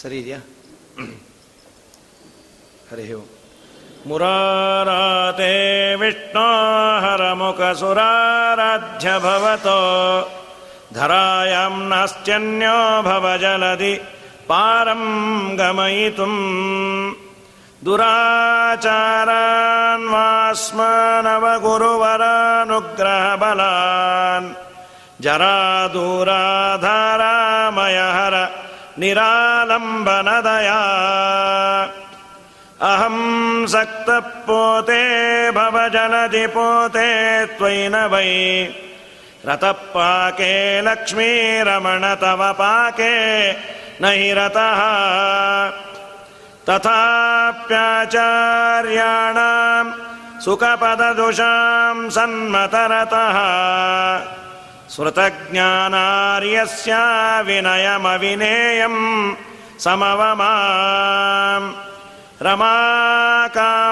ಸರಿ ಇದೆಯಾ ಹರಿ ಓಂ ಮುರಾರಾತೆ ವಿಷ್ಣೋ ಹರಮುಖಸುರಾರಾಧ್ಯ ಭವತೋ धरायां नास्त्यन्यो भवजलदि पारं गमयितुम् दुराचारान्वास्मानवगुरुवरानुग्रहबलान् जरादूराधारामयहर निरालम्बनदया। अहं सक्तः पोते भवजलदि पोते त्वयि न वै। रतः पाके लक्ष्मीरमण तव पाके न हि रतः। तथाप्याचार्याणाम् सुखपददुषाम् सन्मतरतः श्रुतज्ञानार्यस्य विनयमविनेयम् समवमा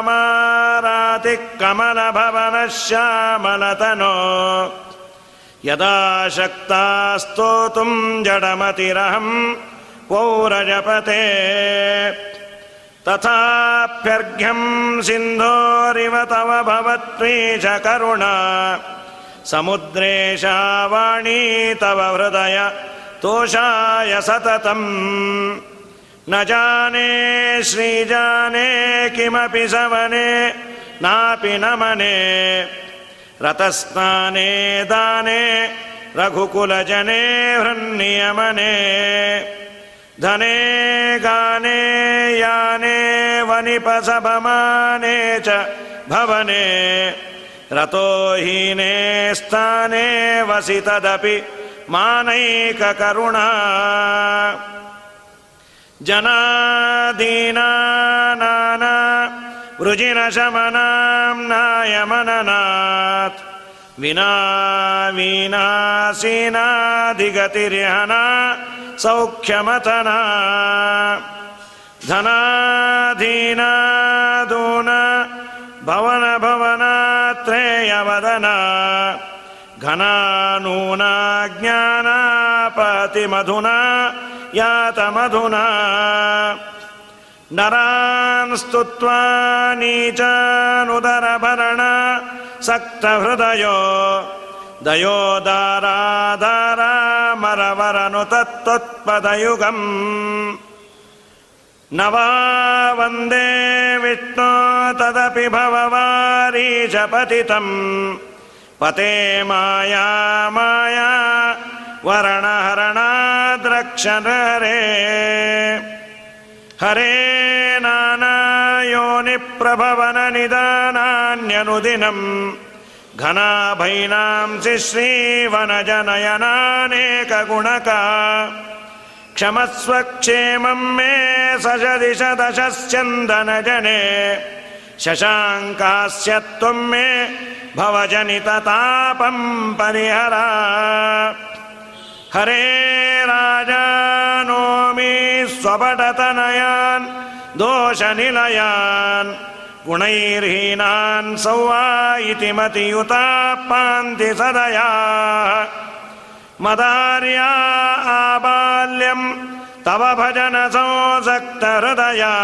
रमाकामारातिः कमलभवनः श्यामलतनो यदा शक्ता स्तोतुम् जडमतिरहम् पौरजपते तथाप्यर्घ्यम् सिन्धोरिव तव भवत्वीश करुणा समुद्रेशावाणी तव हृदय तोषाय सततम्। न जाने श्रीजाने किमपि सवने नापि न मने। रतस्नाने दाने रघुकुलजने हृन्नियमने। धने गाने याने वनिपसभमाने च भवने रतोहीने स्थाने वसि तदपि मानैककरुणा। जनादीना नाना वृजिनशमनाम् नायमननात्। विना वीनासीनाधिगतिर्हना सौख्यमतना धनाधीनादून भवन भवनात्रेयवदना घना नूना ज्ञानापतिमधुना यातमधुना। नरान् स्तुत्वा नीचानुदरभरण सक्तहृदयो। दयोदाराधारामरवरनु तत्त्वत्पदयुगम् न वा वन्दे विष्णो तदपि भववारीशपतितम्। पते माया माया वरणहरणाद्रक्षरे हरे नानायोनिप्रभवननिदानान्यनुदिनम् घनाभैनांसि श्रीवनजनयनानेकगुणका क्षमस्वक्षेमम् मे सशदिश दशस्यन्दनजने शशाङ्कास्य त्वम् मे भवजनिततापम् परिहरा। हरे राजानोमि स्वपटतनयान् दोषनिलयान् गुणैर्हीनान् सौवा इति मतियुता पान्ति सदया मदार्या आबाल्यम् तव भजन संसक्तहृदया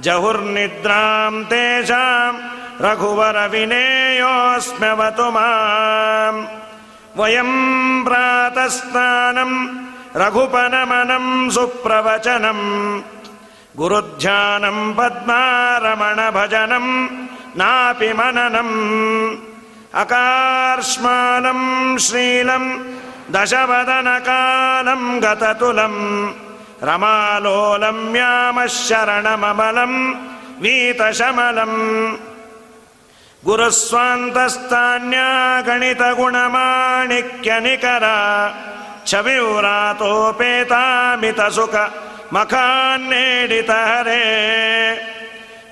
जहुर्निद्राम् तेषाम् रघुवरविनेयोऽस्म्यवतु माम्। वयम् प्रातस्नानम् रघुपनमनम् सुप्रवचनम्। गुरुध्यानम् पद्मारमणभजनम् नापि मननम्। अकार्ष्मालम् श्रीलम् दशवदनकालम् गततुलम् रमालोलम् यामः शरणमबलम् वीतशमलम् गुरुस्वान्तस्तान्या छविव्रातोपेतामितसुख मखान्नेडित हरे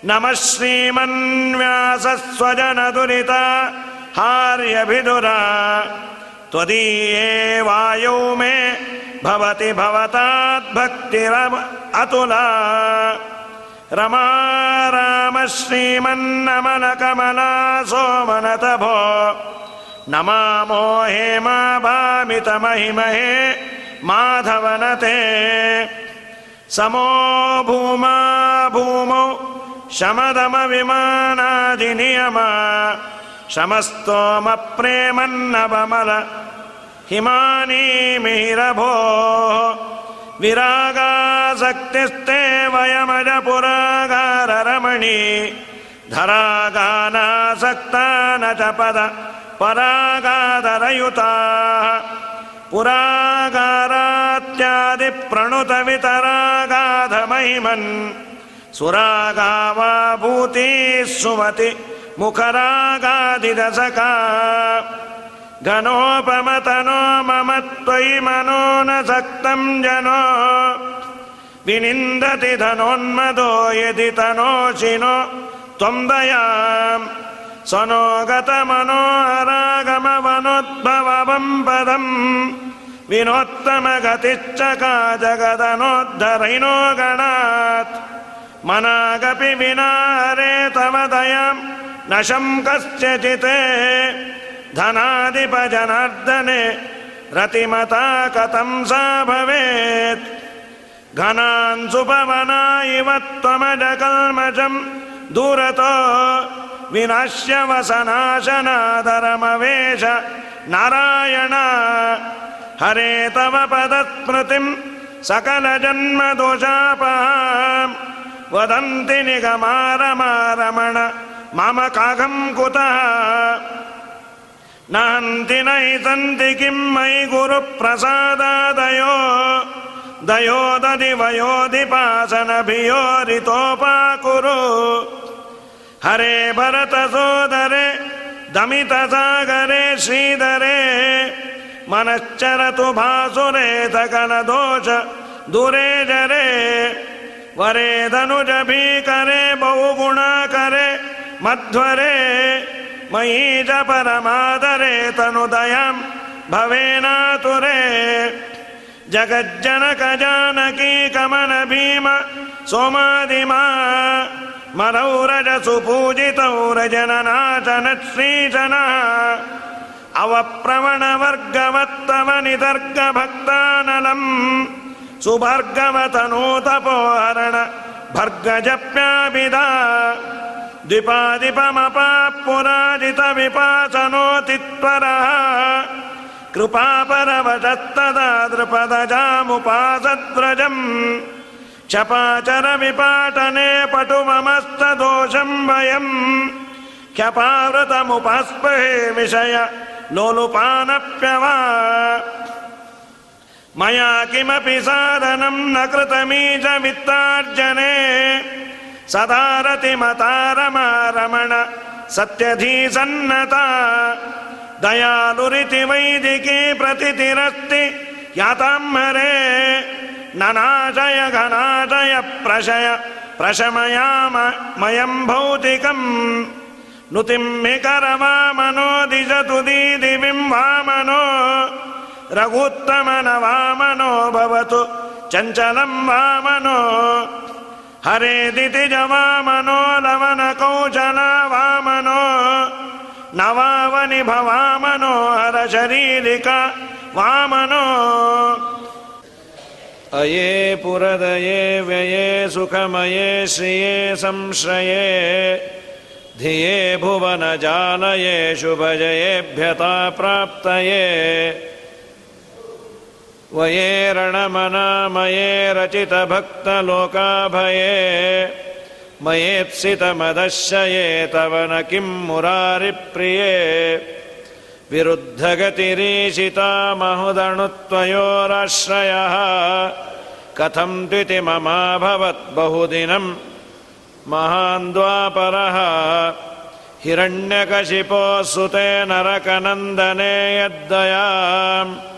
नमः श्रीमन्व्यासस्वजनदुरित हार्यभिदुरा त्वदीये वायौ मे भवति भवताद्भक्तिरम अतुला। रमा राम श्रीमन्नमलकमला सोमनत भो नमामो हेमा भामितमहिमहे माधवनते। समो भूमा भूमौ शमदमविमानादिनियम शमस्तोमप्रेमन्नवमल हिमानीमिरभो विरागासक्तिस्ते वयमजपुरागाररमणि। धरागानासक्ता न च पद परागादरयुताः। पुरागारात्यादिप्रणुतवितरागाधमहिमन्। सुरागा भूतिः सुमति मुखरागादिदशका घनोपमतनो मम त्वयि मनो न सक्तम् जनो। विनिन्दति धनोन्मदो यदि तनोशिनो त्वम् दयाम्। स नो गतमनोहरागमवनोद्भवम् पदम्। विनोत्तमगतिश्च का जगदनोद्धरैनो गणात्। मनागपि विना हरे तव दयाम्। न कस्यचित् धनाधिपजनार्दने रतिमता कथम् सा भवेत्? घनान् सुपवना इव त्वमजकल्मषम् दूरतो विनाश्यवसनाशनादरमवेश नारायण हरे तव पदस्मृतिम् सकलजन्मदोषापः वदन्ति निगमारमारमण मम काघम् कुतः नान्तिनै सन्ति किं मयि गुरुप्रसादादयो दयोदधि वयोधिपासनभियोरितोपाकुरु हरे भरतसोदरे, दमितसागरे, श्रीधरे मनश्चरतु भासुरे, सकलदोष दुरे जरे। वरे धनुज भी करे बहुगुणा करे मध्वरे मयि च परमादरे तनुदयम् भवेनातुरे जगज्जनक जानकी कमल भीम सोमादिमा मनौरज सुपूजितौ रजननाशन श्रीजन। अवप्रवण वर्गवत्तम निदर्ग भक्तानलम् भर्गजप्याभिधा द्विपादिपमपा पुराजित विपासनोतित्वरः कृपापरवशत्तदा द्रुपदजामुपासद्व्रजम्। क्षपाचर विपाटने पटुममस्तदोषम् वयम्। क्षपावृतमुपस्पहे विषय लोलुपानप्यवा मया किमपि साधनम् न कृतमीज वित्तार्जने सदारतिमतारमारमण सत्यधीसन्नता। दयालुरिति वैदिकी प्रतितिरस्ति याताम्हरे ननाशय घनाशय प्रशय प्रशमयाम मयम् भौतिकम्। नुतिम्मिकरवामनो दिशतु दीदिविम् वामनो रघुत्तम न वामनो भवतु चञ्चलम् वामनो हरे दितिज वामनो लवन कौशल वामनो नवावनि भवामनो हर शरीरिक वामनो अये पुरदये व्यये सुखमये श्रिये संश्रये। धिये भुवन जानये शुभजयेभ्यता प्राप्तये वये रणमनामये रचितभक्तलोकाभये। मयेप्सितमदशये तव न किम् मुरारिप्रिये। विरुद्धगतिरीशिता महुदणुत्वयोराश्रयः कथम् द्विति ममाभवत् महान्द्वापरः हिरण्यकशिपोः सुते नरकनन्दने यद्दयाम्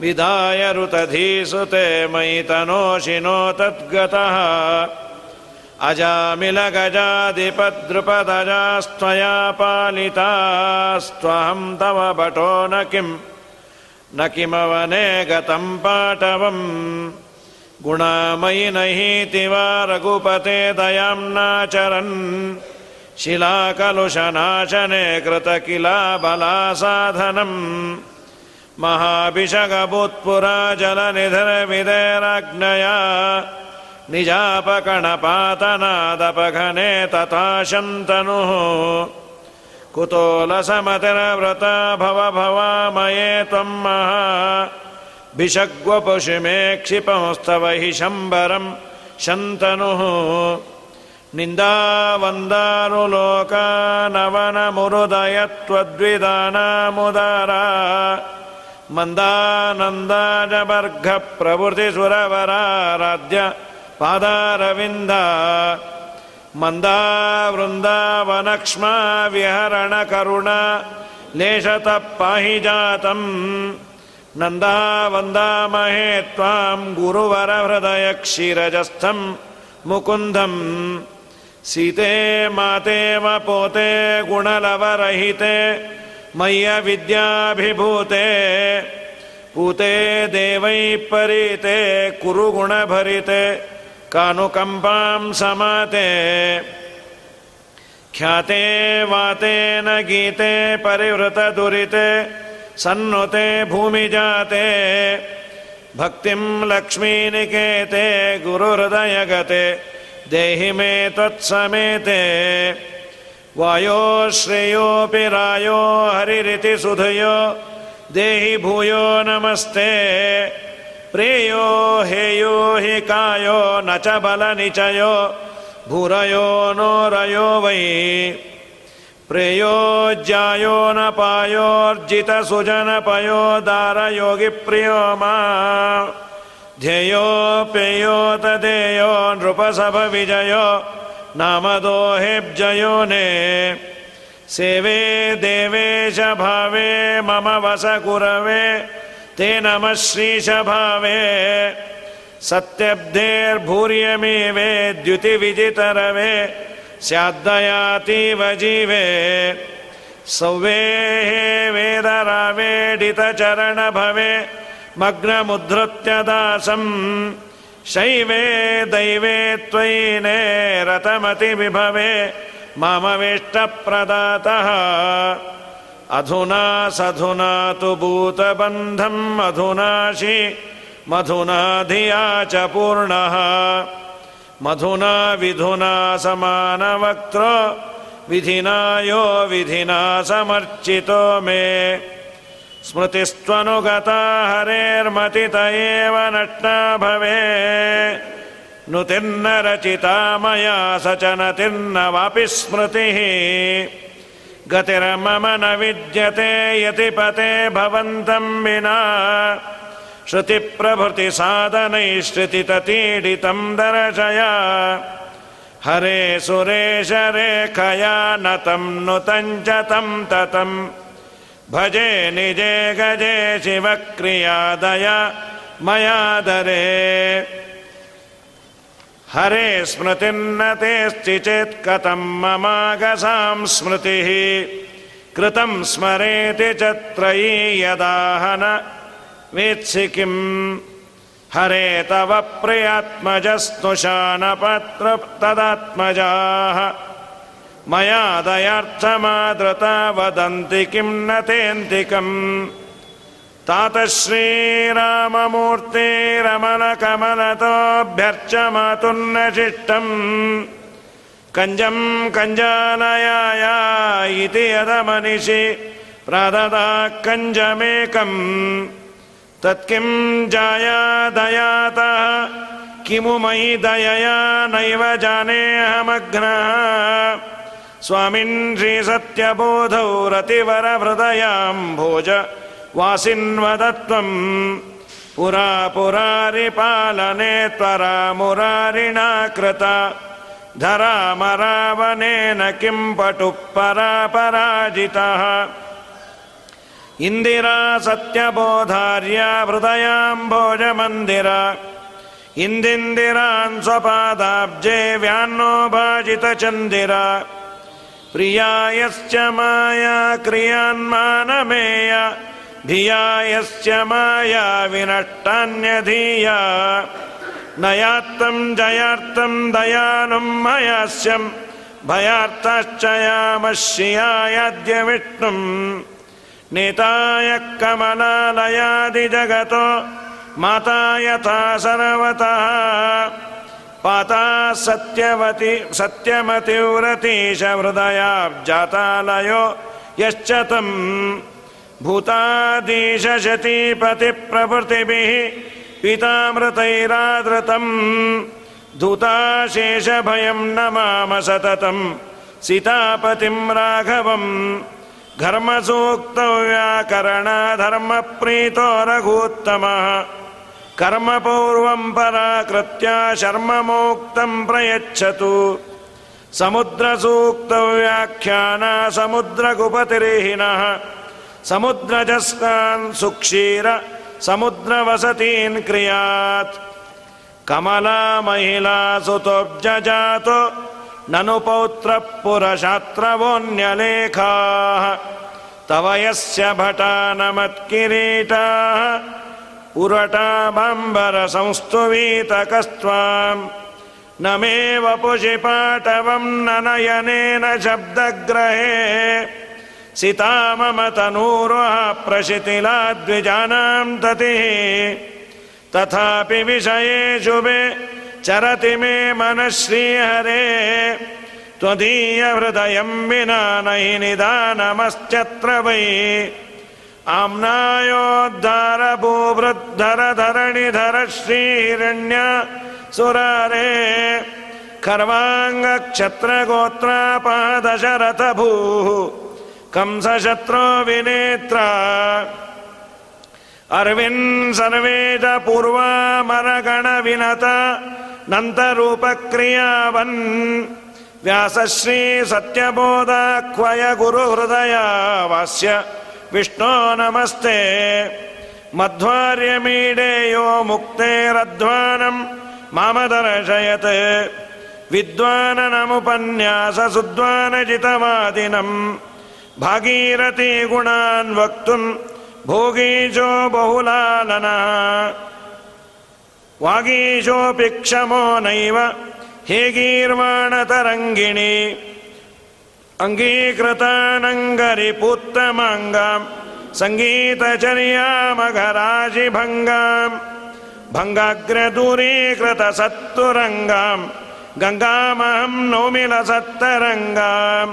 विधाय रुतधीसुते मयि तनोशिनो तद्गतः। अजामिलगजाधिपद्रुपदजास्त्वया पालितास्त्वहम् तव भटो न किम् न किमवने गतम् पाटवम्। गुणामयि न हीति वा रघुपते दयाम्नाचरन् शिलाकलुषनाशने कृत किला बलासाधनम् जलनिधरविधेराज्ञया निजापकणपातनादपघने तथा शन्तनुः कुतोलसमतिरव्रता भव भवामये त्वम् महा भिषग्वपुषिमे क्षिपंस्तव हि शम्बरम् शन्तनुः निन्दावन्दारुलोकानवनमुरुदयत्वद्विदानामुदारा मन्दानन्दाजबर्घप्रभृतिसुरवराराध्य पादारविन्दा मन्दा वृन्दावनक्ष्मा लेशतः पाहि जातम् नन्दा वन्दामहे त्वाम् गुरुवरहृदय क्षीरजस्थम् मुकुन्दम् सीते मातेव पोते गुणलवरहिते मय्य विद्याभिभूते पूते दैवैः परीते कुरु गुणभरिते कानुकम्पाम् समाते। ख्याते वातेन गीते परिवृतदुरिते सन्नुते भूमिजाते भक्तिम् लक्ष्मीनिकेते गुरुहृदयगते देहि मे त्वत्समेते वायो श्रेयोऽपि रायो सुधयो। देहि भूयो नमस्ते। प्रेयो हेयो हि कायो न च बलनिचयो भूरयो नो रयो वै। प्रेयोज्यायो न पायोर्जितसुजनपयो दारयोगिप्रियो मा। ध्येयोऽप्ययो तदेयो नृपसभविजयो नामदोहेब्जयो ने सेवे देवेश भावे मम वस गुरवे ते नमः श्रीशभावे सत्यब्धेर्भूर्यमेवे द्युतिविजितरवे स्याद्दयातीव जीवे। सौवेः वेदरावेडितचरणभवे मग्नमुद्धृत्य दासम् शैवे दैवे त्वयि रतमतिविभवे ममविष्टप्रदातः अधुना सधुना तु भूतबन्धम् मधुनाशि मधुना धिया च पूर्णः। मधुना विधुना समानवक्त्र विधिना यो विधिना समर्चितो मे स्मृतिस्त्वनुगता हरेर्मतित एव नष्टा भवे नुतिर्न रचिता मया स च नतिर्न वापि स्मृतिः। गतिर्मम न विद्यते यतिपते भवन्तम् विना। श्रुतिप्रभृतिसाधनैश्रुतिततीडितम् दर्शया। हरे सुरेश रेखया च तम् ततम् भजे निजे गजे शिवक्रियादय मयादरे हरे स्मृतिर्न तेऽस्ति चेत् कथम् ममागसाम् स्मृतिः कृतम् स्मरेति च त्रयी यदाहन। वेत्सि किम् हरे तव प्रियात्मजस्तुशानपत्र तदात्मजाः मया दयार्थमादृता वदन्ति किम् न तेऽन्तिकम् तात श्रीराममूर्तिरमलकमलतोऽभ्यर्चमातुर्न शिष्टम् कञ्जम् कञ्जालयाय इति यदमनिषि प्रददा कञ्जमेकम्। तत्किम् जाया दयातः किमु मयि दयया नैव जानेऽहमग्नः स्वामिन् श्रीसत्यबोधौ रतिवरहृदयाम् भोज। वासिन्वदत्वम् पुरा पुरारिपालने त्वरा मुरारिणा कृता धरामरावनेन किम् पटुः परापराजितः इन्दिरा सत्यबोधार्या हृदयाम् इन्दिन्दिरान् स्वपादाब्जे व्यान्नो भाजितचन्दिरा प्रिया यश्च माया क्रियान्मानमेय धिया यस्य माया विनष्टान्यधीया। नयात्तम् जयार्तम् दयानुम् मयास्यम् भयार्ताश्च यामश्रियायाद्य विष्णुम् नेताय कमलालयादिजगतो माता यथा सर्वतः पाता सत्यवती सत्यमतिव्रतीश हृदयाब्जातालयो यश्च तम् भूतादीशशतीपतिप्रभृतिभिः पितामृतैरादृतम् धूताशेषभयम् न माम सततम् सीतापतिम् राघवम् घर्मसूक्तौ व्याकरणाधर्मप्रीतो रघूत्तमः कर्मपूर्वम् पराकृत्य शर्ममोक्तम् प्रयच्छतु। समुद्रसूक्तौ व्याख्याना समुद्रकुपतिरिहिनः समुद्रजस्तान् सुक्षीर समुद्रवसतीन् क्रियात्। कमला महिला सुतोऽब्जजातो ननु पौत्रः पुरशात्रवोऽन्यलेखाः तव यस्य भटानमत्किरीटाः उरटाबाम्बरसंस्तुवीतकस्त्वाम्। न मे वपुषि पाटवम् न नयनेन शब्दग्रहे। सिता मम तनूरुः प्रशिथिलाद्विजानाम् ततिः। तथापि विषये शुभे चरति मे मनः श्रीहरे त्वदीयहृदयम् विना न निदानमश्चत्र वै आम्नायोद्धार भूवृद्धर धरणिधर श्रीहिरण्य सुरारे खर्वाङ्गक्षत्रगोत्रापादशरथ भूः कंसशत्रो विनेत्रा। अर्विन् सर्वे च पूर्वामरगण विनत नन्तरूपक्रियावन्। व्यासश्री सत्यबोधाह्वय गुरुहृदया वास्य विष्णो नमस्ते। मध्वार्यमीडेयो मुक्तेरध्वानम् मामदर्शयत् विद्वाननमुपन्यास सुद्वानजितवादिनम् भागीरथी गुणान् वक्तुम् भोगीशो बहुलालनः। वागीशोऽपि क्षमो नैव। हे गीर्वाणतरङ्गिणी अङ्गीकृतानङ्गरिपुत्तमाङ्गाम् सङ्गीतचर्यामघराशिभङ्गाम् भङ्गाग्रदूरीकृतसत्तुरङ्गाम् गङ्गामहम् नौमिलसत्तरङ्गाम्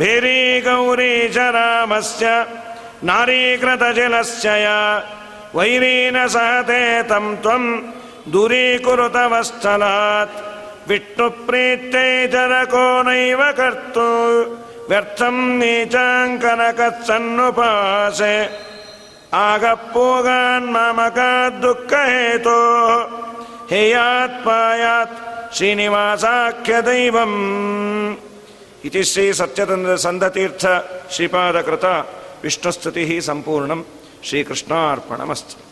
भेरी गौरी च रामस्य नारीकृतजलस्य या वैरीन सहते तम् त्वम् दूरीकुरुतवस्थलात् विष्णुप्रीत्यै जरको नैव कर्तु व्यर्थम् नीचाङ्कनकत्सन्नुपासे आगपूगान्मामकाद्दुःखहेतो हेयात्पायात् श्रीनिवासाख्यदैवम् इति श्रीसत्यतन्द्रसन्धतीर्थ श्रीपादकृत विष्णुस्तुतिः सम्पूर्णम् श्रीकृष्णार्पणमस्तु